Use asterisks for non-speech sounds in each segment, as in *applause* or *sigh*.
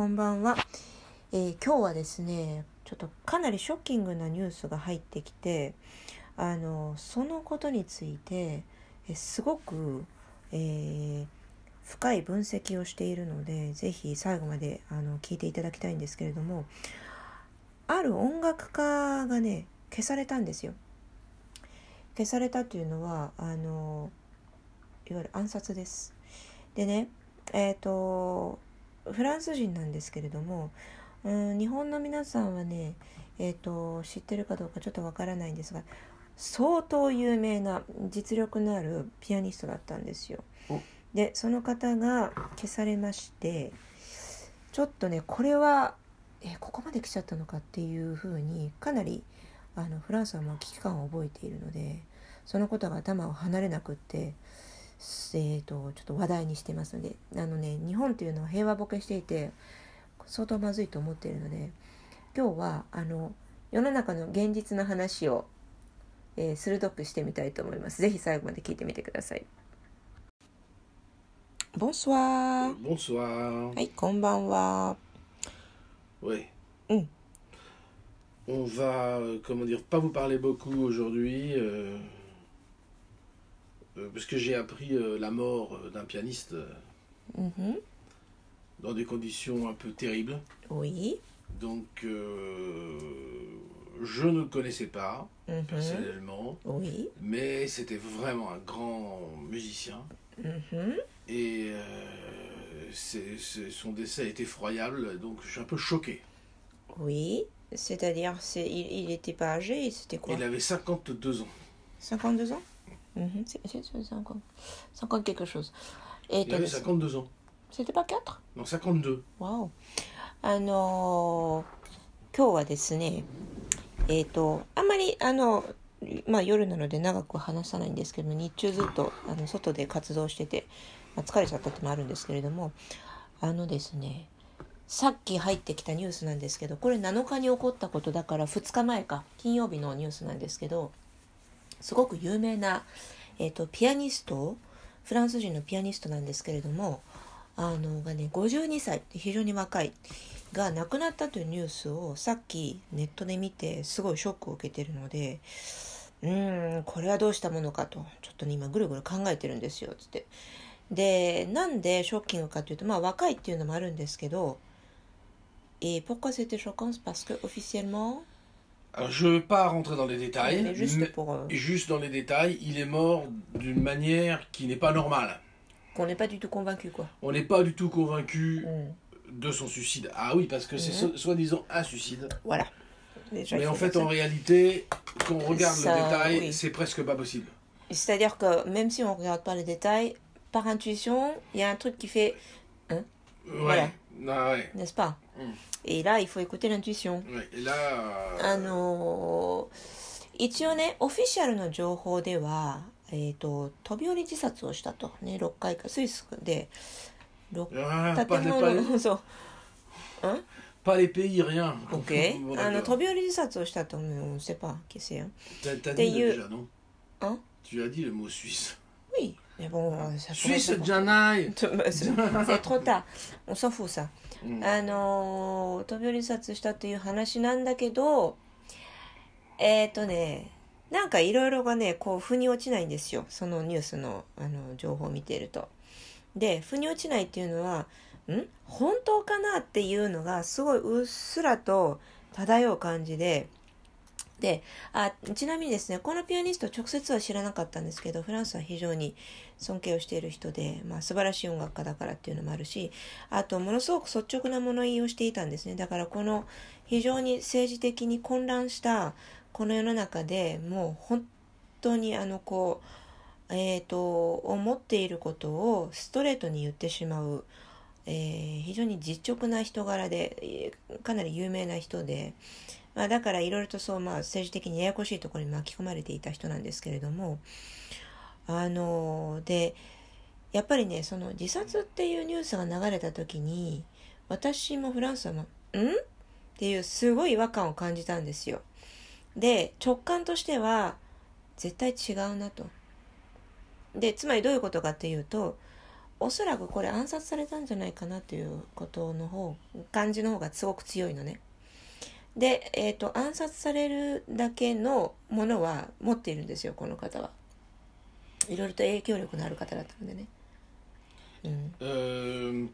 こんばんは、えー今日はですねちょっとかなりショッキングなニュースが入ってきてあのそのことについてえすごく、えー深い分析をしているのでぜひ最後まであの聞いていただきたいんですけれどもある音楽家がね消されたんですよ。消されたというのはあのいわゆる暗殺です。でねえっ、とフランス人なんですけれども、うん、日本の皆さんはね、えー、と知ってるかどうかちょっとわからないんですが相当有名な実力のあるピアニストだったんですよお。でその方が消されましてちょっとねこれはえここまで来ちゃったのかっていうふうにかなりあのフランスはもう危機感を覚えているのでそのことが頭を離れなくって。えー、とちょっと話題にしてますのであのね日本というのは平和ボケしていて相当まずいと思っているので今日はあの世の中の現実の話を、えー鋭くしてみたいと思います。ぜひ最後まで聞いてみてください。ボンソワー Bonsoir. はい、こんばんは。Oui. Mm. On va, euh, comment dire, pas vous parler beaucoup aujourd'hui, euh, Euh, parce que j'ai appris euh, la mort euh, d'un pianiste mhm. dans des conditions un peu terribles. Oui. Donc, je ne le connaissais pas mhm. personnellement. Oui. Mais c'était vraiment un grand musicien. Mmh. Et son décès est effroyable, donc je suis un peu choqué. Oui. C'est-à-dire, il n'était pas âgé, c'était quoi? Il avait 52 ans. 52 ans? Mhm, c'est, c'est, c'est 50. 50 quelque chose. えっ Il と avait ですね52 ans. C'était pas 4? Non, 52. わお。あのー今日はですね、えっ、と、あんまり、あの、まあ夜なので長く話さないんですけども、日中ずっとあの外で活動してて、まあ、疲れちゃったってのもあるんですけれども、あのですね、さっき入ってきたニュースなんですけど、これ7日に起こったことだから2日前か、金曜日のニュースなんですけど、すごく有名な、えっ、と、ピアニスト、フランス人のピアニストなんですけれども、あのがね52歳非常に若いが亡くなったというニュースをさっきネットで見てすごいショックを受けてるのでうんこれはどうしたものかとちょっとね今ぐるぐる考えてるんですよつって。でなんでショッキングかというとまあ若いっていうのもあるんですけど Et pourquoi c'était choquant? Parce que officiellement, Alors, je ne veux pas rentrer dans les détails, mais juste mais pour euh, juste dans les détails, il est mort d'une manière qui n'est pas normale. qu'on n'est pas du tout convaincu quoi. On n'est pas du tout convaincu Mm. de son suicide. Ah oui, parce que c'est so- soi-disant un suicide. Voilà. Déjà, Mais en fait, en ça. réalité, quand on regarde Ça, le détail, oui. c'est presque pas possible. C'est-à-dire que même si on ne regarde pas les détails, par intuition, il y a un truc qui fait, Ouais. Voilà. Ah ouais. n'est-ce pas Mm. Et là, il faut écouter l'intuition. Ouais. Et là, euh, あのー一応ね、オフィシャルの情報では、えっ、と、飛び降り自殺をしたと。ね、6回か、スイスで、6 ah, 建物、そう。pas les pays, rien. OK Bon, あの、d'accord. 飛び降り自殺をしたと、on sait pas, qui c'est, hein. T'as dit you- déjà, non Hein Tu as dit le mot suisse. Oui, mais bon, ça Suisse, *laughs* Janaï C'est trop tard. On s'en fout, ça. うんあのー飛び降り自殺したっていう話なんだけど、えっ、とね、なんかいろいろがね、こう、腑に落ちないんですよ。そのニュースの、あの、情報を見ていると。で、腑に落ちないっていうのは、ん？本当かなっていうのが、すごいうっすらと漂う感じで、で、あ、ちなみにですね、このピアニスト直接は知らなかったんですけど、フランスは非常に尊敬をしている人で、まあ素晴らしい音楽家だからっていうのもあるし、あと、ものすごく率直な物言いをしていたんですね。だから、この非常に政治的に混乱したこの世の中でもう本当にあの、こう、えっ、と、思っていることをストレートに言ってしまう、えー非常に実直な人柄で、かなり有名な人で、まあ、だからいろいろとそう、まあ、政治的にややこしいところに巻き込まれていた人なんですけれども、あので、やっぱりね、その自殺っていうニュースが流れた時に、私もフランスはもう、ん？っていうすごい違和感を感じたんですよ。で、直感としては、絶対違うなと。で、つまりどういうことかっていうと、おそらくこれ暗殺されたんじゃないかなということの方感じの方がすごく強いのね。で、えーと、暗殺されるだけのものは持っているんですよこの方は。いろいろと影響力のある方だったのでね。うん Euh,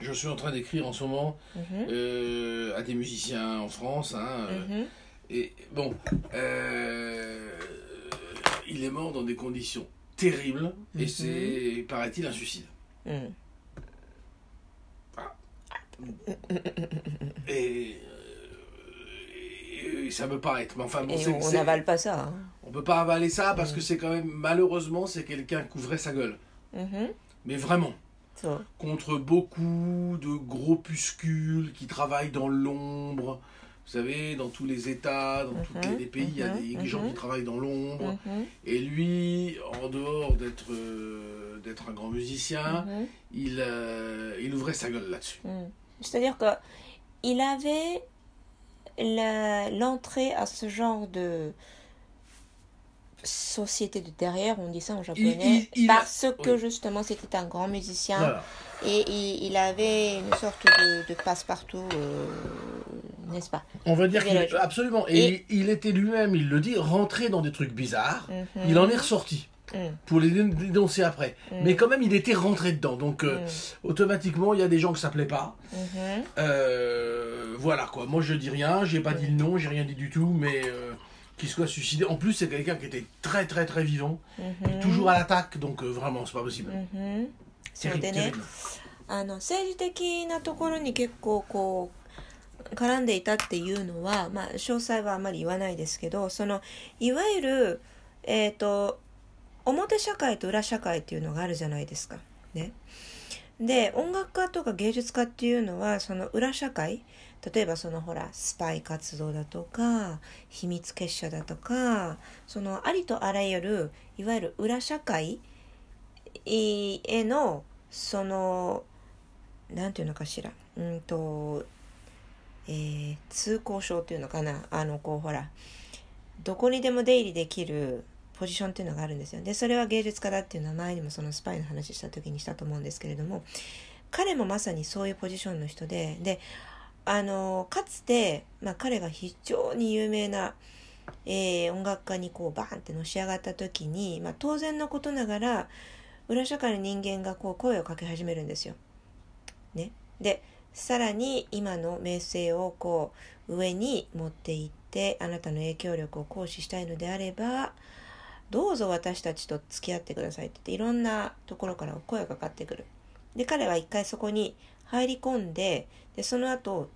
je suis en train d'écrire en ce moment うんふん euh, à des musiciens en France. hein, うん euh, ふん et bon, euh, il est mort dans des conditions terribles et Mhm. c'est, paraît-il, un suicide. うん。 Et, euh, et ça me paraît être. Mais enfin, bon, on n'avale pas ça. Hein. On peut pas avaler ça parce que mm. c'est quand même malheureusement c'est quelqu'un qui ouvrait sa gueule. Mm-hmm. Mais vraiment. Contre beaucoup de gropuscules qui travaillent dans l'ombre. Vous savez, dans tous les États, dans tous mm-hmm. les, pays, il y a mm-hmm. des gens qui travaillent dans l'ombre. Et lui, en dehors d'être euh, un grand musicien, il, euh, il ouvrait sa gueule là-dessus. Mm. C'est-à-dire que il avait l'entrée à ce genre de société de derrière, on dit ça en japonais, il- il a- parce que oui. justement c'était un grand musicien Voilà. et il, avait une sorte de, de passe-partout, euh, n'est-ce pas On va dire qu'il absolument. Et, Et- il, était lui-même, il le dit, rentré dans des trucs bizarres. Mhm. Il en est ressorti pour les dé- dénoncer après. Mhm. Mais quand même, il était rentré dedans. Donc, euh, Mhm. automatiquement, il y a des gens que ça plaît pas. Mhm. Euh, voilà quoi, moi je dis rien, j'ai pas dit le nom, j'ai rien dit du tout, mais euh, qu'il soit suicidé. En plus, c'est quelqu'un qui était très très très vivant, Mhm. toujours à l'attaque, donc euh, vraiment, c'est pas possible. うんそう Terrible, でね terrible. あの政治的なところに結構こう絡んでいたっていうのは、まあ、詳細はあまり言わないですけどそのいわゆる、えー、と 表社会と裏社会っていうのがあるじゃないですか。ね、で音楽家とか芸術家っていうのはその裏社会例えばそのほらスパイ活動だとか秘密結社だとかそのありとあらゆるいわゆる裏社会へのそのなんていうのかしらうんと、えー通行証っていうのかなあのこうほらどこにでも出入りできるポジションっていうのがあるんですよでそれは芸術家だっていうのは前にもそのスパイの話した時にしたと思うんですけれども彼もまさにそういうポジションの人でであのかつて、まあ、彼が非常に有名な、えー音楽家にこうバーンってのし上がった時に、まあ、当然のことながら裏社会の人間がこう声をかけ始めるんですよ。ね、でさらに今の名声をこう上に持っていってあなたの影響力を行使したいのであればどうぞ私たちと付き合ってくださいって言っていろんなところから声がかかってくる。で彼は一回そこに入り込んででその後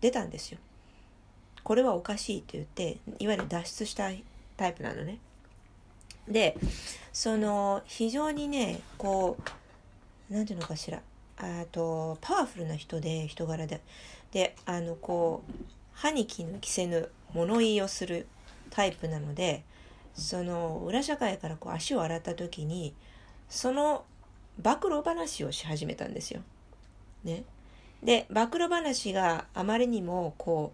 出たんですよ。これはおかしいと言っていわゆる脱出したタイプなのね。でその非常にねこうなんていうのかしらあとパワフルな人で人柄でであのこう歯に衣着せぬ物言いをするタイプなのでその裏社会からこう足を洗った時にその暴露話をし始めたんですよ。ね、で暴露話があまりにもこ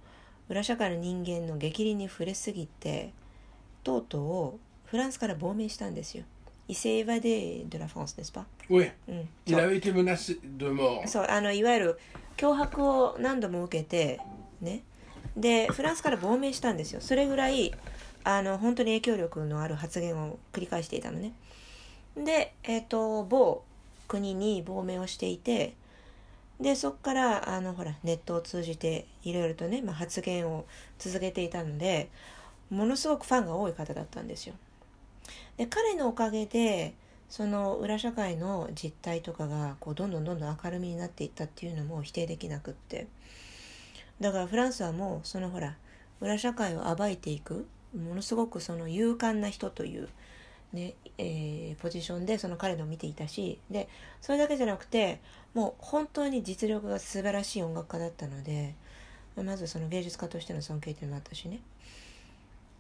う裏社会の人間の激鱗に触れすぎてとうとうフランスから亡命したんですよ。il été menacé de mort. そうあのいわゆる脅迫を何度も受けてねでフランスから亡命したんですよそれぐらいあの本当に影響力のある発言を繰り返していたのね。でえっ、と某国に亡命をしていてでそこからあのほらネットを通じていろいろとね、まあ、発言を続けていたのでものすごくファンが多い方だったんですよ。で彼のおかげでその裏社会の実態とかがこうどんどんどんどん明るみになっていったっていうのも否定できなくって。だからフランスはもうそのほら裏社会を暴いていく。ものすごくその勇敢な人という、ねえーポジションでその彼のを見ていたしでそれだけじゃなくてもう本当に実力が素晴らしい音楽家だったのでまずその芸術家としての尊敬っていうのもあったしね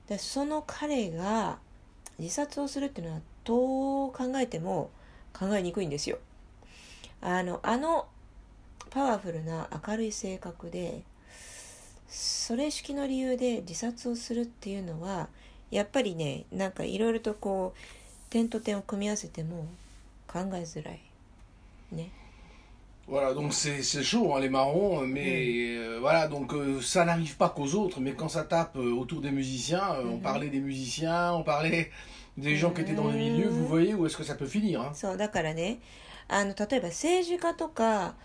でその彼が自殺をするっていうのはどう考えても考えにくいんですよ。あのあのパワフルな明るい性格でそれ式の理由で自殺をするっていうのはやっぱりねなんかいろいろとこう点と点を組み合わせても考えづらいね Voilà, donc c'est chaud, hein, les marrons, mais euh, voilà, donc euh, ça n'arrive pas qu'aux autres, mais quand ça tape euh, autour des musiciens, euh, on Mhm. parlait des musiciens, on parlait des gens qui étaient dans le milieu, vous Mhm. voyez où est-ce que ça peut finir. Hein. そうだからねあの例えば政治家とか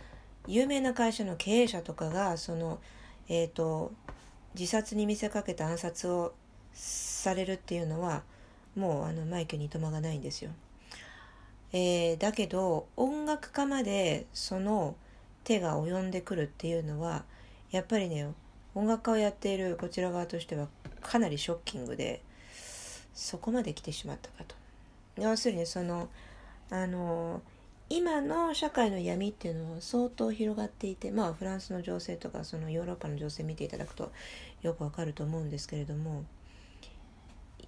有名な会社の経営者とかがその、えー、と自殺に見せかけた暗殺をされるっていうのはもうあのマイケにとまがないんですよ。えーだけど音楽家までその手が及んでくるっていうのはやっぱりね音楽家をやっているこちら側としてはかなりショッキングでそこまで来てしまったかと。要するにそのあの今の社会の闇っていうのは相当広がっていてまあフランスの情勢とかそのヨーロッパの情勢見ていただくとよくわかると思うんですけれども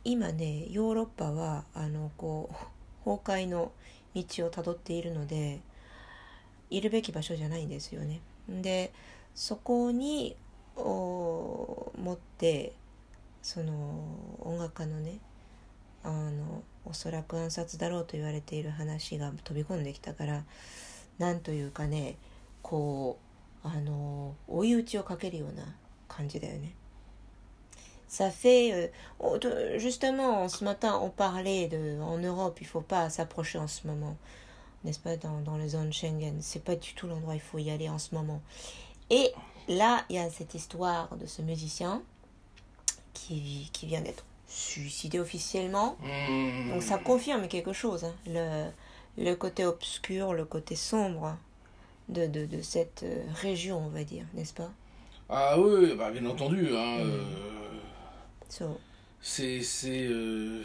今ねヨーロッパはあのこう崩壊の道をたどっているのでいるべき場所じゃないんですよね。でそこにお持ってその音楽家のねあのおそらく暗殺だろうと言われている話が飛び込んできたからなんというかねこうあの追い打ちをかけるような感じだよね。Ça fait euh, oh, de- justement ce matin on parlait de en Europe il faut pas s'approcher en ce moment n'est-ce pas dans, dans les zones Schengen c'est pas du tout l'endroit il faut y aller en ce moment et là il y a cette histoire de ce musicien qui, qui vient d'être suicidé officiellement Mmh. donc ça confirme quelque chose, hein, le, le côté obscur, le côté sombre de, de, de cette euh, région, on va dire, n'est-ce pas Ah oui, bah, bien entendu. Hein, Mhm. euh, So, c'est. c'est euh,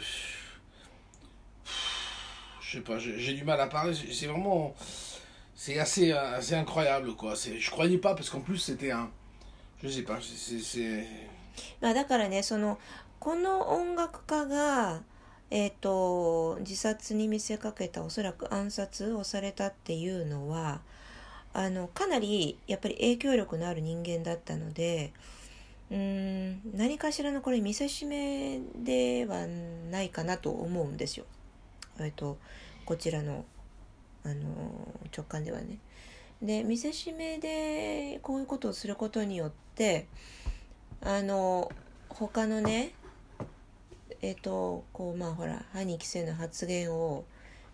je sais pas, j'ai j'ai du mal à parler. c'est- C'est vraiment. C'est assez, assez incroyable, quoi. C'est- Je croyais pas, parce qu'en plus, c'était un. Je sais pas, c'est- c'est. c'est- まあ、だからねその この音楽家が、えー、と自殺に見せかけたおそらく暗殺をされたっていうのはあのかなりやっぱり影響力のある人間だったのでうん何かしらのこれ見せしめではないかなと思うんですよ。えっとこちらのあの直感ではね。で見せしめでこういうことをすることによってあの他のねえっ、とこうまあほら歯に着せぬ発言を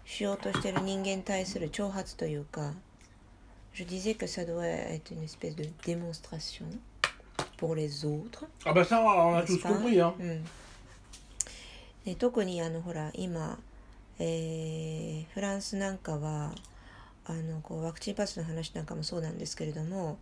しようとしてる人間に対する挑発というか Je disais que ça doit être une espèce de démonstration pour les autres. Ah bah ça, on a tous compris, hein. うんで特にあのほら今、えーフランスなんかはあのこうワクチンパスの話なんかもそうなんですけれども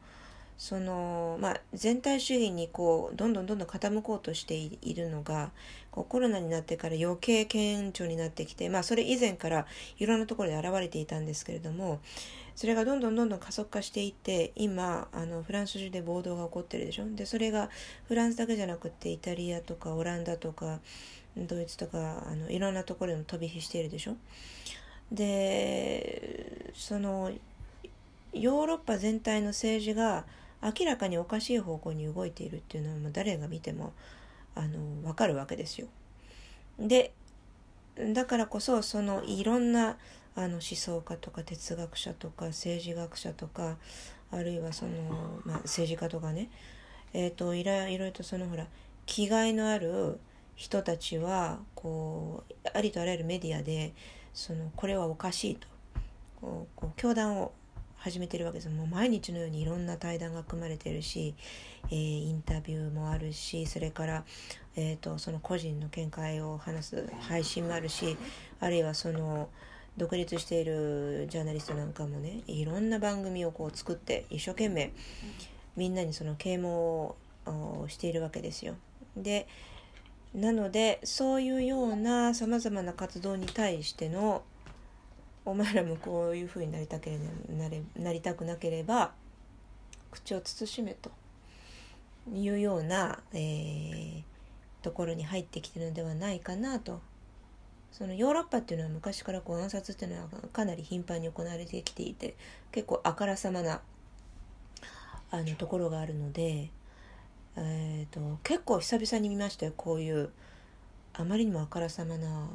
その、まあ、全体主義にこうどんどんどんどん傾こうとしていいるのがコロナになってから余計顕著になってきて、まあ、それ以前からいろんなところで現れていたんですけれどもそれがどんどんどんどん加速化していって今あのフランス中で暴動が起こってるでしょ？でそれがフランスだけじゃなくてイタリアとかオランダとかドイツとかあのいろんなところでも飛び火しているでしょ？でそのヨーロッパ全体の政治が明らかにおかしい方向に動いているっていうのはもう誰が見てもあの分かるわけですよ。でだからこそそのいろんなあの思想家とか哲学者とか政治学者とかあるいはその、まあ、政治家とかねえー、といろいろとそのほら気概のある人たちはこうありとあらゆるメディアでそのこれはおかしいとこう教団を始めてるわけですもう毎日のようにいろんな対談が組まれてるし、えーインタビューもあるしそれから、えー、とその個人の見解を話す配信もあるしあるいはその独立しているジャーナリストなんかもねいろんな番組をこう作って一生懸命みんなにその啓蒙をしているわけですよ。でなのでそういうようなさまざまな活動に対してのお前らもこういうふうになりたけれなれなりたくなければ口を慎めと。いうような、えーところに入ってきてるのではないかなと。そのヨーロッパっていうのは昔からこう暗殺っていうのはかなり頻繁に行われてきていて結構あからさまなあのところがあるので、えー、と結構久々に見ましたよこういうあまりにもあからさまな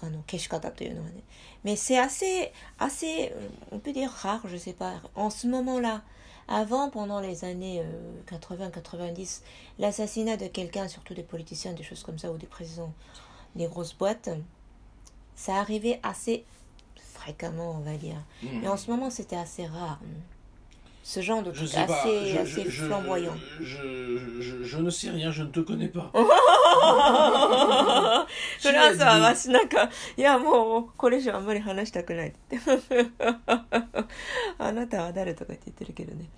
あの消し方というのはね。Mais c'est assez, assez, on peut dire rare, je sais pas, en ce moment-là. Avant, pendant les années 80-90, l'assassinat de quelqu'un, surtout des politiciens, des choses comme ça, ou des présidents des grosses boîtes, ça arrivait assez fréquemment, on va dire. Mhm. Mais en ce moment, c'était assez rare. ce genre de truc assez, je, assez je, flamboyant. Je, je, je, je ne sais rien, je ne te connais pas. *laughs* それはさ、わしなんか、いやもう、これ以上あんまり話したくないって。*laughs* あなたは誰とかって言ってるけどね。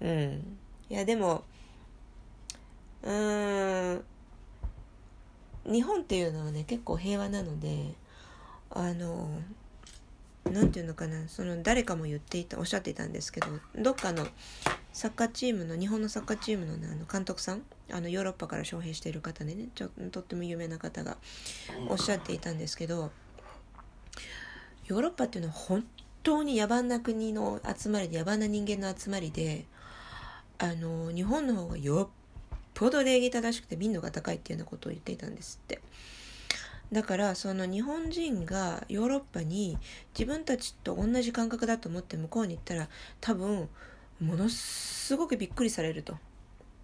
うん。いや、でも、うん、日本っていうのはね、結構平和なので、あの、なんていうのかな、その誰かも言っていた、おっしゃっていたんですけど、どっかのサッカーチームの、日本のサッカーチームの,、ね、あの監督さん、あのヨーロッパから招聘している方でね、ちょとっても有名な方がおっしゃっていたんですけど、ヨーロッパっていうのは本当に野蛮な国の集まりで、野蛮な人間の集まりで、あの、日本の方がよっぽど礼儀正しくて民度が高いっていうようなことを言っていたんですって。だからその日本人がヨーロッパに自分たちと同じ感覚だと思って向こうに行ったら多分ものすごくびっくりされると。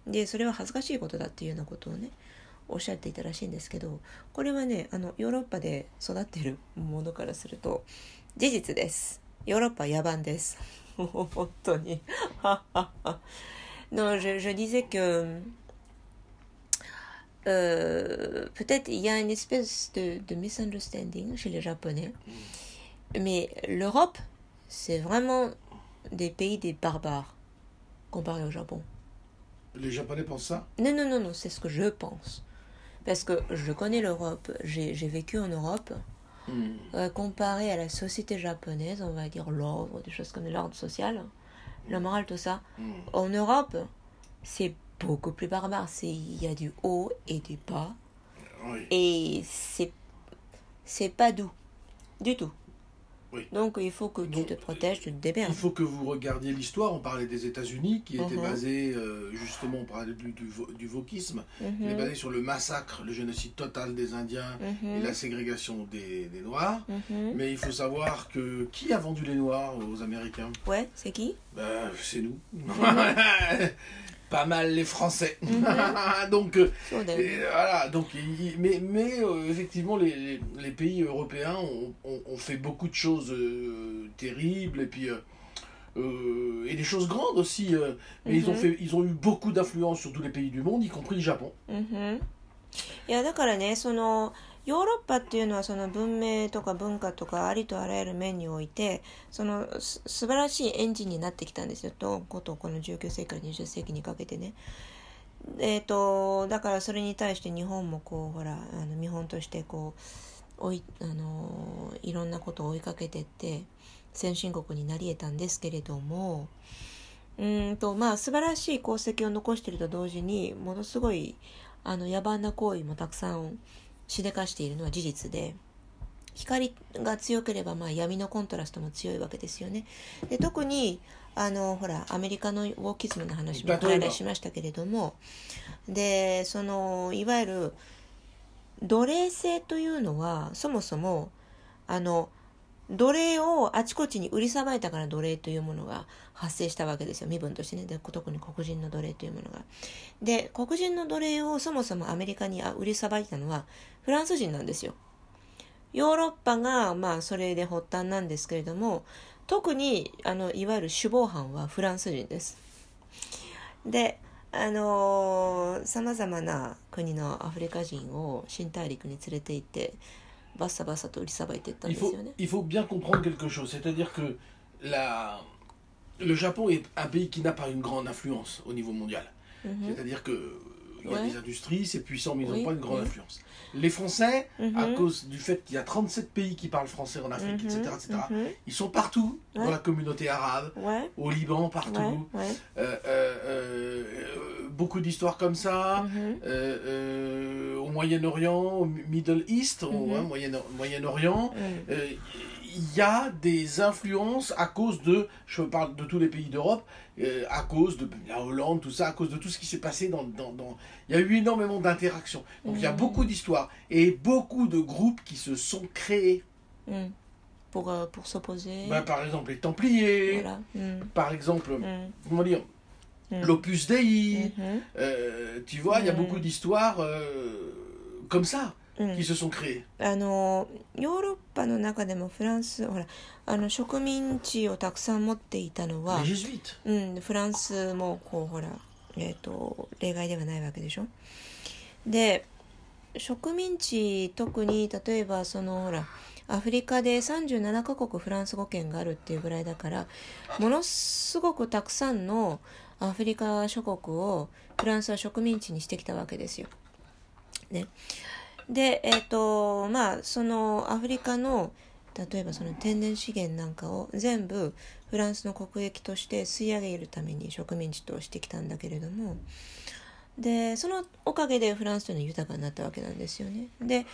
でそれは恥ずかしいことだっていうようなことをねおっしゃっていたらしいんですけどこれはねあのヨーロッパで育ってるものからすると事実です。ヨーロッパ野蛮です。*laughs* 本当に。non, je, je disais que euh, peut-être il y a une espèce de, de misunderstanding chez les Japonais. Mais l'Europe, c'est vraiment des pays des barbares comparé au Japon. Les Japonais pensent ça? Non, non, non, non, c'est ce que je pense. Parce que je connais l'Europe, j'ai vécu en Europe. Hmm. Euh, comparé à la société japonaise, on va dire l'ordre, des choses comme l'ordre social, la morale, tout ça. Hmm. En Europe, c'est beaucoup plus barbare. C'est- Il y a du haut et du bas. Oui. Et c'est c'est pas doux. Du tout. Oui. Donc il faut que tu Donc, te protèges, tu te Il démerdes. faut que vous regardiez l'histoire. On parlait des États-Unis, qui était Mhm. basé euh, justement, on parlait du, du, du wokisme, il est Mhm, basé sur le massacre, le génocide total des Indiens et mhm, la ségrégation des, des Noirs. Mais il faut savoir que qui a vendu les Noirs aux Américains? Ouais, c'est qui? Ben, C'est nous. *laughs* *laughs* Pas mal les Français. Mhm. *laughs* donc, euh, Sur des- et voilà. Donc, il- mais mais euh, effectivement, les, les- les pays européens ont, ont- ont fait beaucoup de choses euh, terribles et puis. euh, euh, et des choses grandes aussi, euh, mais ils, ont Mhm. fait, ils ont eu beaucoup d'influence sur tous les pays du monde, y compris le Japon. うんいやだからねその ヨーロッパっていうのはその文明とか文化とかありとあらゆる面においてそのす素晴らしいエンジンになってきたんですよとことこの19世紀から20世紀にかけてね。えー、とだからそれに対して日本もこうほらあの見本としてこう追いあのいろんなことを追いかけてって先進国になり得たんですけれどもうんとまあ素晴らしい功績を残していると同時にものすごいあの野蛮な行為もたくさんしでかしているのは事実で光が強ければまあ闇のコントラストも強いわけですよね。で特にあのほらアメリカのウォーキズムの話もこの間しましたけれどもでそのいわゆる奴隷制というのはそもそもあの奴隷をあちこちに売りさばいたから奴隷というものが発生したわけですよ身分としてねで特に黒人の奴隷というものが。で黒人の奴隷をそもそもアメリカに売りさばいたのはフランス人なんですよ。ヨーロッパがまあそれで発端なんですけれども特にあのいわゆる首謀犯はフランス人です。であのさまざまな国のアフリカ人を新大陸に連れて行って バッサバッサと売りさばいていったん Il です faut, よね。 il faut bien comprendre quelque chose, c'est-à-dire que la, le Japon est un pays qui n'a pas une grande influence au niveau mondial. うん C'est-à-dire que il y a Ouais. des industries, c'est puissant, mais ils n'ont Oui, pas une grande oui. influence. Les Français, à Mhm. cause du fait qu'il y a 37 pays qui parlent français en Afrique, Mhm, etc., etc., mhm. ils sont partout, dans la communauté arabe, Ouais, au Liban, partout. Euh, euh, euh, beaucoup d'histoires comme ça. Au Moyen-Orient, au Middle East, au hein, Moyen- Moyen-Orient, il y a des influences à cause de, je parle de tous les pays d'Europe, euh, à cause de la Hollande, tout ça, à cause de tout ce qui s'est passé dans, Il y a eu énormément d'interactions. Donc il y a mm. beaucoup d'histoires et beaucoup de groupes qui se sont créés. Mm. Pour, euh, pour s'opposer. Ben, par exemple, les Templiers. Mm. Par exemple, comment dire L'Opus Dei. Mm-hmm. Euh, tu vois, il y a beaucoup d'histoires comme ça. Qui se sont créées. あのヨーロッパの中でもフランスほらあの植民地をたくさん持っていたのは Les、jésuites. うん、フランスもこうほら、えー、と例外ではないわけでしょ？で植民地特に例えばそのほらアフリカで37カ国フランス語圏があるっていうぐらいだからものすごくたくさんのアフリカ諸国をフランスは植民地にしてきたわけですよ。ね、でえっ、とまあそのアフリカの例えばその天然資源なんかを全部フランスの国益として吸い上げるために植民地としてきたんだけれどもでそのおかげでフランスというのは豊かになったわけなんですよね。で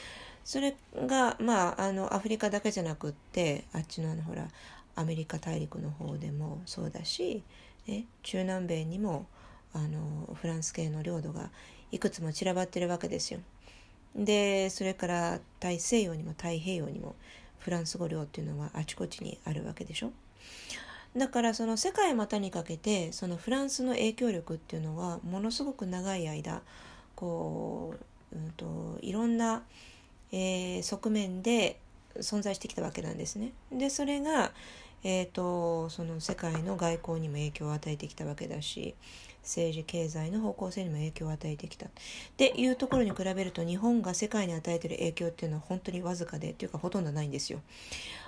それがまああのアフリカだけじゃなくってあっちのあのほらアメリカ大陸の方でもそうだし、ね、中南米にもあのフランス系の領土がいくつも散らばってるわけですよ。でそれから大西洋にも太平洋にもフランス語領っていうのはあちこちにあるわけでしょ？だからその世界股にかけてそのフランスの影響力っていうのはものすごく長い間こう、うん、といろんな、えー側面で存在してきたわけなんですね。でそれが、えー、とその世界の外交にも影響を与えてきたわけだし政治経済の方向性にも影響を与えてきた。っていうところに比べると日本が世界に与えている影響っていうのは本当にわずかでっていうかほとんどないんですよ。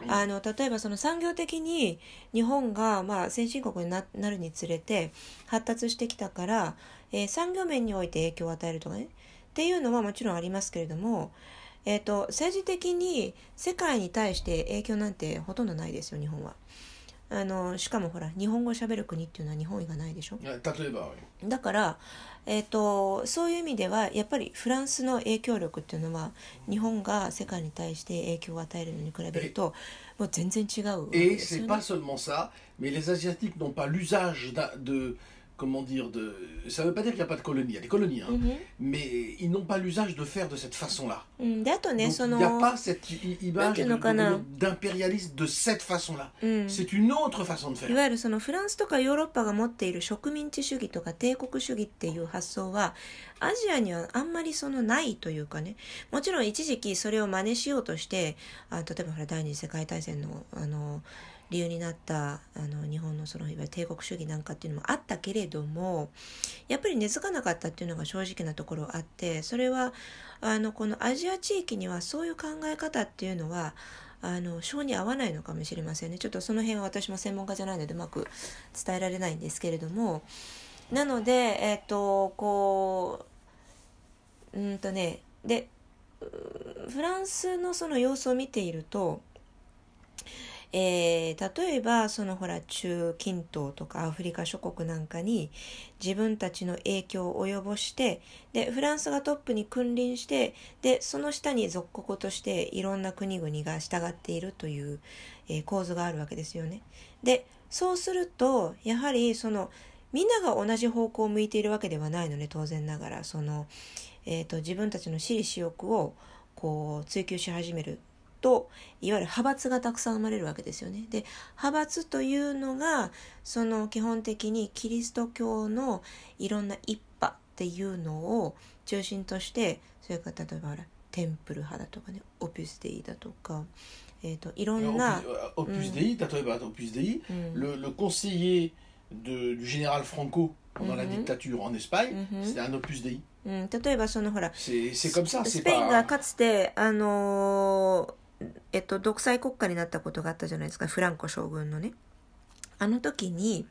あの例えばその産業的に日本がまあ先進国にななるにつれて発達してきたから、えー産業面において影響を与えるとかね。っていうのはもちろんありますけれども、えー、と政治的に世界に対して影響なんてほとんどないですよ日本は。あのしかもほら日本語をしゃべる国っていうのは日本以外ないでしょ？Euh, Tatoueba, oui. だから、えー、とそういう意味ではやっぱりフランスの影響力っていうのは日本が世界に対して影響を与えるのに比べるともう全然違うわけ Et ですよ c'est ね pas。seulement ça, mais les Asiatiques n'ont pas l'usage d'un- de. Comment dire de, Ça ne veut pas dire qu'il n'y a pas de colonies, il y a des colonies, hein, うん mais ils n'ont pas l'usage de faire de cette façon-là. うん、であとね Donc, そ il の n'y a pas cette image なんていうのかな。de- de- d'impérialisme de cette façon-là. うん、C'est une autre façon de い faire. わゆるそのフランスとかヨーロッパが持っている植民地主義とか帝国主義っていう発想はアジアにはあんまりそのないというかねもちろん一時期それを真似しようとしてあ例えばほら第二次世界大戦のあの理由になったあの日本のそのいわゆる帝国主義なんかっていうのもあったけれどもやっぱり根付かなかったっていうのが正直なところあってそれはあのこのアジア地域にはそういう考え方っていうのはあの性に合わないのかもしれませんね。ちょっとその辺は私も専門家じゃないのでうまく伝えられないんですけれども。なのでえっ、とこううんとねでフランスのその様子を見ているとえー例えばそのほら中近東とかアフリカ諸国なんかに自分たちの影響を及ぼしてでフランスがトップに君臨してでその下に属国としていろんな国々が従っているという、えー構図があるわけですよね。でそうするとやはりそのみんなが同じ方向を向いているわけではないのね当然ながらその、えー、と自分たちの私利私欲をこう追求し始めるといわゆる派閥がたくさん生まれるわけですよね。で派閥というのがその基本的にキリスト教のいろんな一派っていうのを中心としてそれから例えばテンプル派だとかねオピュスデイだとか、えー、といろんな Opus, Opus Mm. Dei, Tatoueba, Opus Dei, うん、le, le conseiller de- du général Franco pendant la Mhm. dictature en Espagne, Mhm. c'était un Opus Dei. うん、例えばそのほらスペインが.かつて、あのーえっと、独裁国家になったことがあったじゃないですか。フランコ将軍のね。あの時に、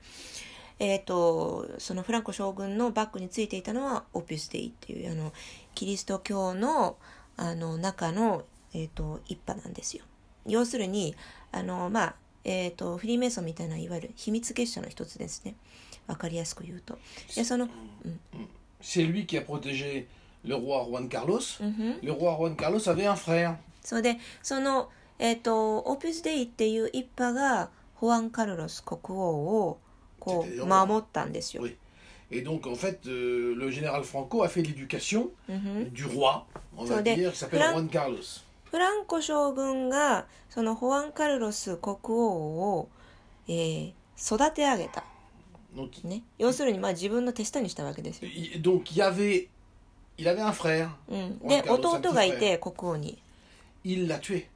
えっとそのフランコ将軍のバックについていたのはオピュスデイっていうあのキリスト教のあの中の、えっと一派なんですよ。要するにあのまあえっとフリーメイソンみたいないわゆる秘密結社の一つですね。わかりやすく言うと。でその C'est lui qui a protégé le roi Juan Carlos. うんふん Le roi Juan Carlos avait un frère. それでその、えっ、とオピス・デイっていう一派がホアン・カルロス国王をこう守ったんですよ。Et donc, en fait, euh, le général Franco a fait l'éducation du roi, on va dire, qui s'appelle Juan Carlos. フランコ将軍がそのホアン・カルロス国王を、えー育て上げた、ね、要するにまあ自分の手下にしたわけですよ。donc, il y avait, il avait un frère, うん、で弟がいて国王に、il l'a tué.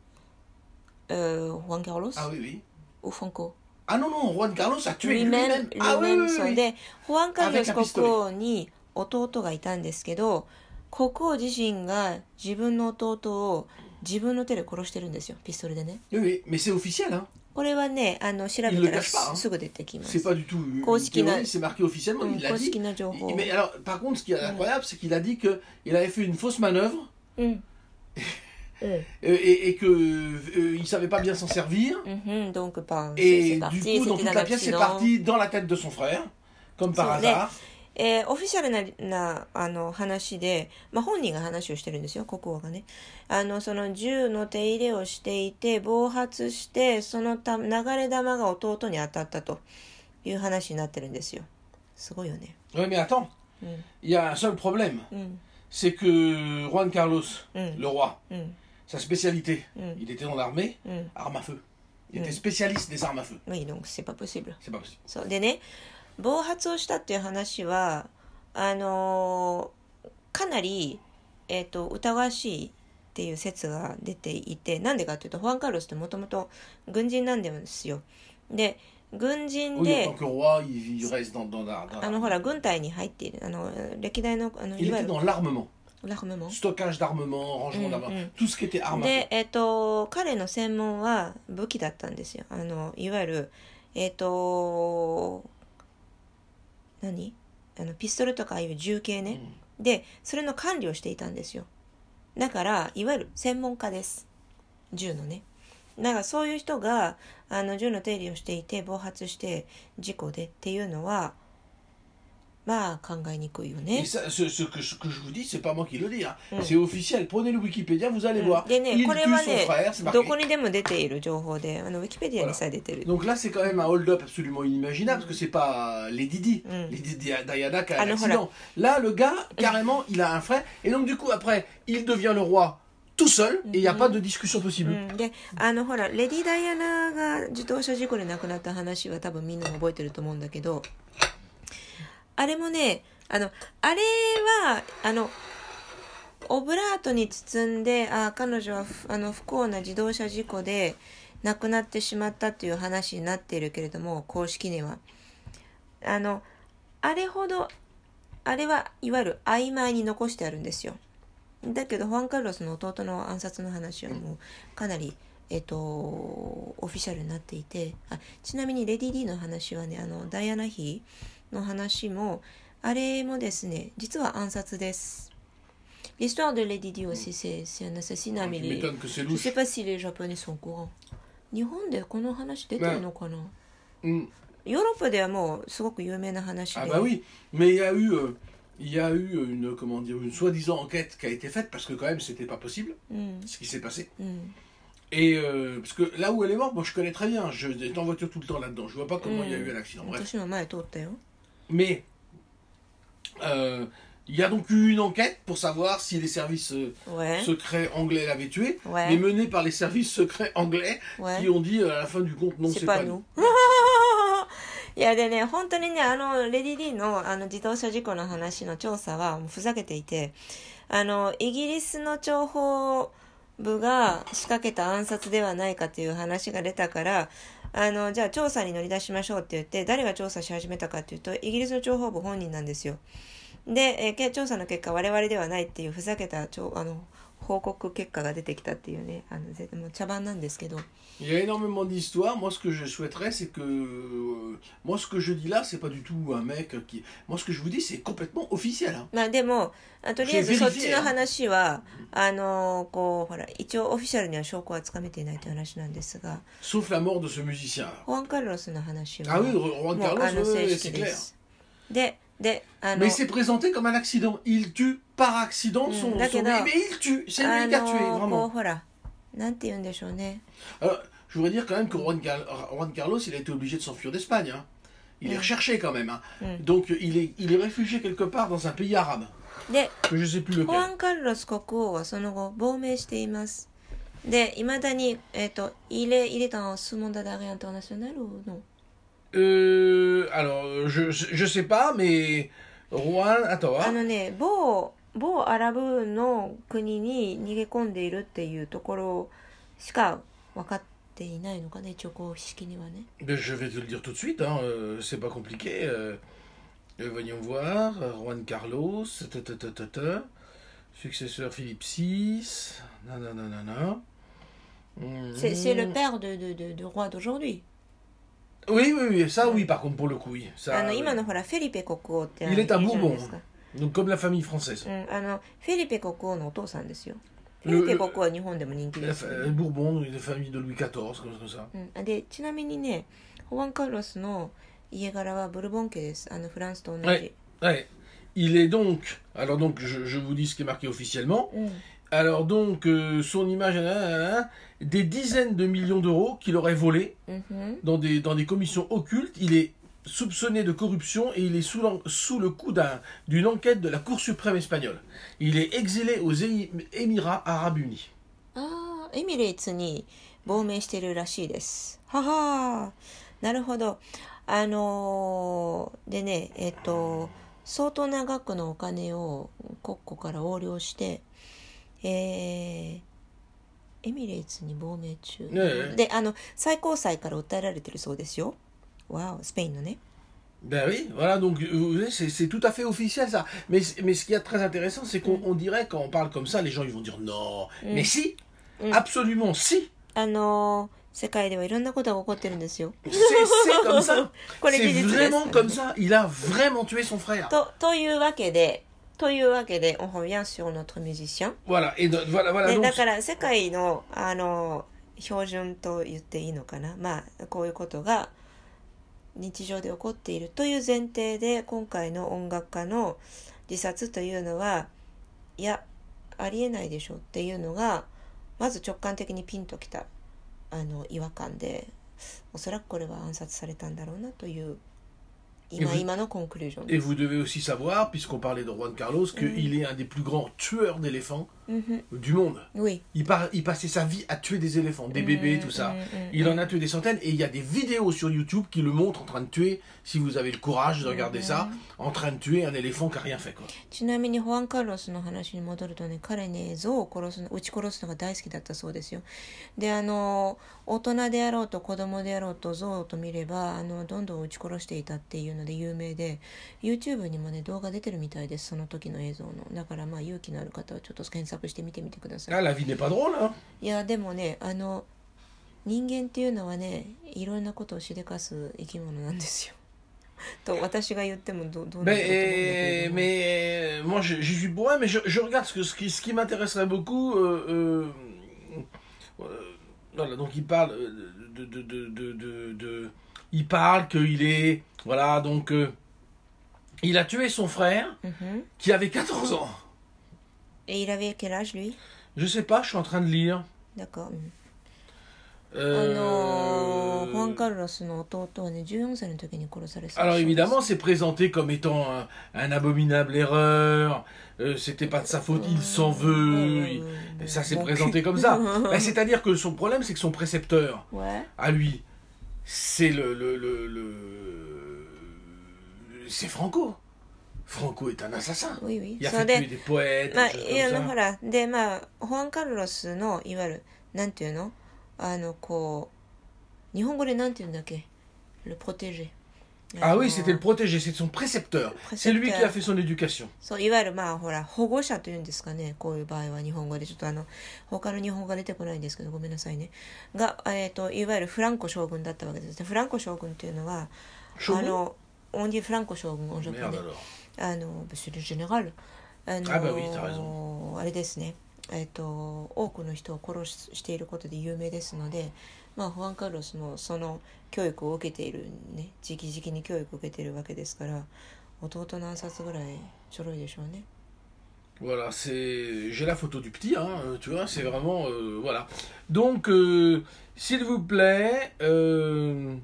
えー、ホアン・カルロス Ah oui, oui. ウファンコ Ah non, non, Juan Carlos a tué リメン lui-même. Ah oui, リメン oui, そう oui, oui. でホアン・カルロス Avec un 国王に弟がいたんですけど国王自身が自分の弟を自分の手で殺してるんですよピストルでね Oui, oui, mais c'est officiel, hein. これはねあの調べ Il た le ら cache pas, hein. すぐ出てきま C'est す pas du tout une Koshiki na- théorie, c'est marqué officiellement, Mm, il l'a dit. Koshiki na Joho. Mais alors, par contre, ce qui est incroyable, c'est qu'il a dit qu'il avait fait une fausse manœuvre う んうん euh, et, et que euh, il savait pas bien s'en servir. うん、donc pas Et c'est du parti, coup, c'était toute la pièce, c'est accident. parti dans la tête de son frère, comme par hasard. えーオフィシャルななあの話で、まあ、本人が話をしてるんですよ国王がねあのその銃の手入れをしていて暴発してそのた流れ弾が弟に当たったという話になってるんですよすごいよね Ouais, mais attends, Mm. il y a un seul problème, うん、c'est que Juan Carlos, Mm. le roi, うん、sa spécialité, Mm. il était dans l'armée, うん、armes à feu. Il Mm. était spécialiste des armes à feu. まあいいの c'est pas possible C'est pas possible. そうでね暴発をしたっていう話はあのーかなり、えー、と疑わしいっていう説が出ていてなんでかっていうとホアン・カルロスってもともと軍人なんですよで軍人 Oui, であのほら軍隊に入っているあの歴代のあのいわゆるラフメモン Stockage d'armement, rangement Mm, d'armement, mm. tout ce qui était feu. で、えっと彼の専門は武器だったんですよ。あのいわゆるえっ、と何？あのピストルとかああいう銃系ね、でそれの管理をしていたんですよ。だからいわゆる専門家です。銃のね。だからそういう人があの銃の手入れをしていて暴発して事故でっていうのはまあ考えにくいよ Et ね ça, ce, ce que, ce que je vous dis, c'est pas moi qui le dis. hein. Mm. C'est officiel. Prenez le Wikipédia, vous allez うん voir. でね Il こ tue れは son ね frère, c'est どこ marqué. にでも出ている情報であのウィキペディアにさえ出てる Donc là, c'est quand même un hold-up absolument inimaginable parce que c'est pas Lady Di, Mm. Lady Di- Diana qui a Ah un non, accident. Là, le gars, carrément, il a un frère. Et donc, du coup, après, il devient le roi tout seul et il n'y a pas de discussion う possible. ん、であのほらレディ・ダイアナが自動車事故で亡くなった話は多分みんなも覚えてると思うんだけど あれもねあのあれはあのオブラートに包んであ彼女はあの不幸な自動車事故で亡くなってしまったっていう話になっているけれども公式には。あのあれほどあれはいわゆる曖昧に残してあるんですよ。だけどホアン・カルロスの弟の暗殺の話はもうかなり、えっとオフィシャルになっていてあちなみにレディ・ディの話はねあのダイアナ妃の話もあれもですね実は暗殺です L'histoire de Lady Di aussi, c'est c'est un assassinat, mais Tu les- m'étonnes que c'est je louche. sais pas si les Japonais sont au courant. 日本でこの話出てるのかな、 Mm. ヨーロッパではもうすごく有名な話で。 Ah bah oui, mais il y a eu, euh, il y a eu une, comment dire, une soi-disant enquête qui a été faite parce que quand même c'était pas possible うん。 ce qui s'est passé. うん。 Et euh, parce que là où elle est morte, moi je connais très bien, je j'étais en voiture tout le temps là-dedans, je vois pas comment il y a Mm. eu un accident. Bref. 私も前通ったよ。 Mais euh, il y a donc eu une enquête pour savoir si les services euh, ouais. secrets anglais l'avaient tué, Ouais. mais menée par les services secrets anglais ouais. qui ont dit euh, à la fin du compte non, c'est c'est pas pas nous. nous. *laughs* いやでね、本当にね、あの、レディ・ディのあの自動車事故の話の調査はもうふざけていて、あの、イギリスの諜報部が仕掛けた暗殺ではないかという話が出たから、 あの、じゃあ調査に乗り出しましょうって言って、誰が調査し始めたかっていうと、イギリスの諜報部本人なんですよ。で、えー調査の結果我々ではないっていうふざけたちょあの報告結果が出てきたっていうねあのぜもう茶番なんですけど Il y a énormément d'histoires. Moi, ce que je souhaiterais, c'est que. euh, moi, ce que je dis là, c'est pas du tout un mec qui. Moi, ce que je vous dis, c'est complètement officiel. hein. まあでもあとりあえずそっちの話はあのこうほら一応オフィシャルには証拠はつかめていないという話なんですが Sauf la mort de ce musicien. ホアン・カルロスの話は Ah oui, Juan Carlos, c'est で clair. すで であの Mais c'est présenté comme un accident. Il tue par accident son. Mm, son- d'accord. mais, mais il tue. C'est あ lui qui a tué, のこう vraiment. ほら なんて言うんでしょうね Alors, je voudrais dire quand même que Juan, Car- Juan Carlos, il a été obligé de s'enfuir d'Espagne. hein. Il est Mm. recherché quand même. hein. Mm. Donc, il est, il est réfugié quelque part dans un pays arabe. で Que je sais plus ホア lequel. ン・カルロス国王はその後亡命していますでいまだに、えっとil est, il est dans ce monde d'arrêt international ou non Euh, alors, je, je sais pas, mais Juan, attends, あ hein. のね某某アラブの国に逃げ込んでいるっていうところしか分かっていないのかね一応公式にはね Ben, je vais te le dire tout de suite, hein, euh, c'est pas compliqué. euh, euh, voyons voir, euh, Juan Carlos, ta, ta, ta, ta, ta, successeur Philippe VI, nanana. c'est c'est le père de, de, de, du roi d'aujourd'hui Oui, oui, oui, ça oui, par contre, pour le coup, oui. あ Ça, の oui. 今のほらフェリペ国王ってあの入れたいるじゃないボーボンですか Donc, comme la famille française. うん、あのフェリペ国王のお父さんですよフルェリペ国王は日本でも人気 La です fa- よ、 euh, Bourbon, la famille de Louis XIV, comme comme ça. うん、でちなみにねホアン・カルロスの家柄はブルボン家ですあのフランスと同じ、はい Ouais. Il est donc, alors donc, je, je vous dis ce qui est marqué officiellement. うん Alors donc, euh, son image, hein, hein, hein, des dizaines de millions d'euros qu'il aurait volés うんふん dans des, dans des commissions occultes. Il est soupçonné de corruption et il est sous, l'en- sous le coup d'un- d'une enquête de la Cour suprême espagnole. Il est exilé aux Émi- Émirats arabes unis. ああエミレーツに亡命してるらしいですははなるほどあのーでねえっ、と相当な額のお金を国庫から横領して えーエミレーツに亡命中、ねえであの最高裁から訴えられてるそうですよわおスペインのね Ben oui, voilà, donc euh, vous voyez, c'est tout à fait officiel ça. Mais, mais ce qui est très intéressant, c'est qu'on on dirait quand on parle comme ça, les gens ils vont dire non. Mais si, Mm. absolument si. あのー世界ではいろんなことが起こってるんですよ C'est comme ça. C'est vraiment comme ça. Il a vraiment tué son frère. とというわけでというわけで on revient sur notre musicien Voilà, et de- voilà, voilà. で donc, だから世界のあの標準と言っていいのかなまあこういうことが日常で起こっているという前提で今回の音楽家の自殺というのはいやありえないでしょっていうのがまず直感的にピンときたあの違和感でおそらくこれは暗殺されたんだろうなという今え今のコンクルージョン Et です。vous devez aussi savoir, puisqu'on parlait de Juan Carlos, qu'il est un des plus grands tueurs d'éléphants うんふん du monde. Oui. Il, par- il passait sa vie à tuer des éléphants, des bébés, tout ça. Mm, mm, Il en a tué des centaines et il y a des vidéos sur YouTube qui le montrent en train de tuer, si vous avez le courage de regarder ça, en train de tuer un éléphant qui a rien fait. Quoi. ちなみにホアン・カルロスの話に戻るとね彼ね象を殺すの撃ち殺すのが大好きだったそうですよであの大人であろうと子供であろうと象と見ればあのどんどん撃ち殺していたっていうので有名で YouTube にもね動画出てるみたいですその時の映像のだからまあ勇気のある方はちょっと検索してみてみてください Ah, la vie n'est pas drôle, hein いやでもねあの人間っていうのはねいろんなことをしでかす生き物なんですよと私*laughs* が言ってもどどうな Mais, るかと思うんだけれ euh, ども mais euh, moi, je, je suis pour rien, mais je, je regarde ce, que, ce qui, ce qui m'intéresserait beaucoup. euh, euh, euh, voilà, donc il parle euh, de, de, de, de, de- de- il parle qu'il est, voilà, donc euh, il a tué son frère うんふん qui avait 14 ans. Et il avait quel âge lui? Je sais pas, je suis en train de lire. D'accord. Mm. Euh... Ah Alors évidemment, c'est présenté comme étant un, abominable erreur. Euh, C'était pas de sa faute, il s'en mm. veut. Mm. Ça, c'est présenté comme ça. *laughs* Ben, c'est-à-dire que son problème, c'est que son précepteur, à lui, c'est le, le, le... c'est Franco. Franco est un assassin. oui oui Il a それ fait tuer で des poètes, まあいやほ.らでまあホアン・カルロスのいわゆるなんていうの？あのこう日本語でなんていうんだっけ？ルプロテージ Ah oui, c'était le protégé, c'est son précepteur. C'est lui qui a fait son éducation. そういわゆるまあほら保護者というんですかね。こういう場合は日本語で。ちょっとあの他の日本語が出てこないんですけどごめんなさいね。が、えー、といわゆるフランコ将軍だったわけですでフランコ将軍っていうのはあのオンディ・フランコ将軍オンジャポ Merde で alors. あのブシュル・ジェネラルあの Ah bah oui, t'as raison. あれですねえっ、と多くの人を殺ししていることで有名ですのでまあフアン・カルロスもその教育を受けているね直々に教育を受けているわけですから弟の暗殺ぐらいちょろいでしょうね Voilà, c'est j'ai la photo du petit, hein, euh, tu vois, c'est vraiment euh, voilà. Donc, euh, s'il vous plaît, euh,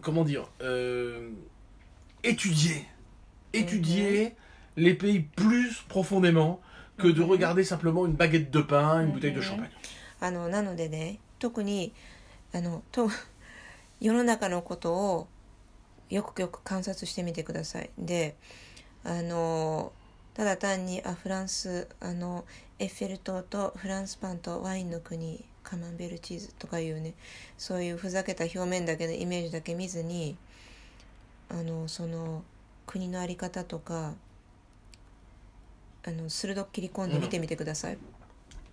comment dire, euh, étudier mmh. les pays plus profondément que mmh. de regarder あのなのでね、特にあのと世の中のことをよくよく観察してみてください。で、あのただ単にあフランスあのエッフェル塔とフランスパンとワインの国カマンベルチーズとかいうねそういうふざけた表面だけのイメージだけ見ずにあのその。国の在り方とかあの鋭く切り込んで見てみてください。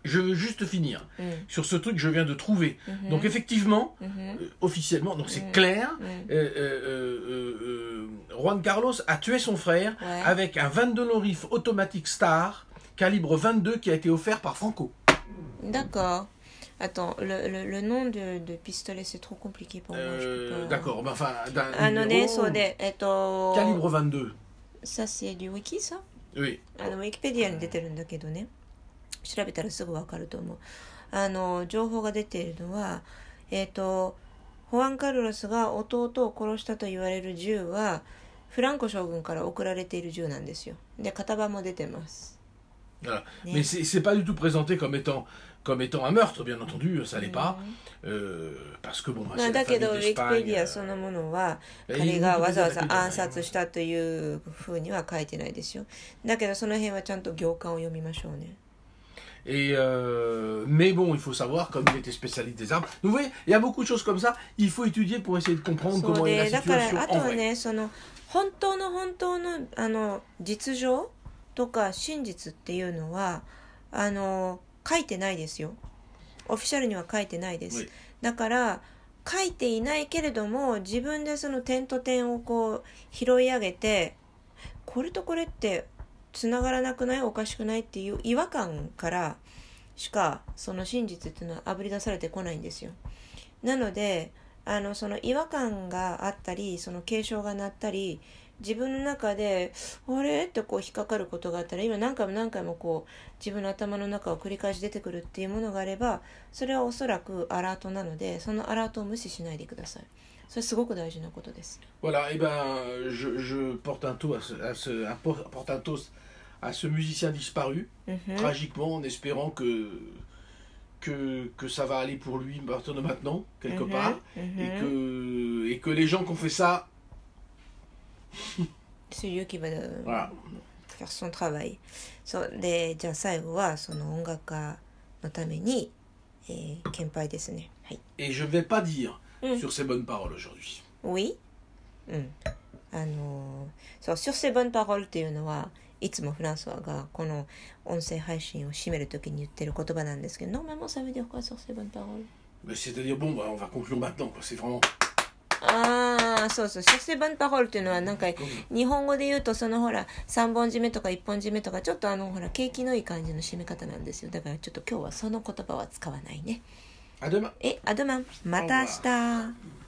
Je veux juste finir うん sur ce truc que je viens de trouver. うん Donc effectivement, うん euh, officiellement, donc c'est Mhm. clair, うん euh, euh, euh, euh, Juan Carlos a tué son frère Ouais. avec un 22 Norif automatique Star calibre 22 qui a été offert par Franco. D'accord. Attends, le, le, le nom de, de pistolet, c'est trop compliqué pour moi. je peux Euh, pas- D'accord, mais enfin d'un あのね、numéro そうで、えっと、calibre 22. ça c'est du wiki さ Oui. あの、ウィキペディアに出てるんだけどね、調べたらすぐわかると思う。あの、情報が出ているのは、えっと、ホアン・カルロスが弟を殺したと言われる銃は、フランコ将軍から送られている銃なんですよ。で、型番も出てます。Voilà. Mais- c'est pas du tout présenté comme étant comme étant un meurtre, bien entendu, ça l'est pas. うん Euh, parce que bon, c'est だけど、ウィキペ.ディア euh, そのものは、え彼がわざわざ暗殺したというふうには書いてないですよ。だけど、その辺はちゃんと行間を読みましょうね。Et euh, mais bon, il faut savoir, comme il était spécialiste des armes. Vous voyez, il y a beaucoup de choses comme ça. Il faut étudier pour essayer de comprendre comment est la situation あと en は vrai. ね、その、本当の本当の、あの、実情とか真実っていうのは、あの、書いてないですよ。オフィシャルには書いてないです。はいだから、書いていないけれども、自分でその点と点をこう、拾い上げて、これとこれって、つながらなくない？おかしくないっていう違和感からしかその真実っていうのはあぶり出されてこないんですよ。なのであのその違和感があったりその警鐘が鳴ったり自分の中で「あれ?」ってこう引っかかることがあったら今何回も何回もこう自分の頭の中を繰り返し出てくるっていうものがあればそれはおそらくアラートなのでそのアラートを無視しないでください。それすごく大事なことです。Voilà, et ben, je, je porte un toast à ce, un por- porte un toast à ce musicien disparu, うんふん tragiquement, en espérant que, que, que ça va aller pour lui à partir de maintenant, quelque Mhm, part, mhm. et, que, et que les gens qui ont fait ça, そういう気分で voilà. faire son travail そうでじゃあ最後はその音楽家のために、えー、献杯ですねはい Et je vais pas dire Mm. sur ces bonnes paroles aujourd'hui. Oui うんあのーそう sur ces bonnes paroles っていうのはいつもフランソワがこの音声配信を締めるときに言ってる言葉なんですけど normalement ça veut dire quoi sur ces bonnes paroles C'est-à-dire, bon, bah, on va conclure maintenant, quoi. C'est vraiment. ああそうそう sur ces bonnes paroles っていうのはなんか日本語で言うとそのほら3本締めとか1本締めとかちょっとあのほら景気のいい感じの締め方なんですよ。だからちょっと今日はその言葉は使わないね.えアドマンまた明日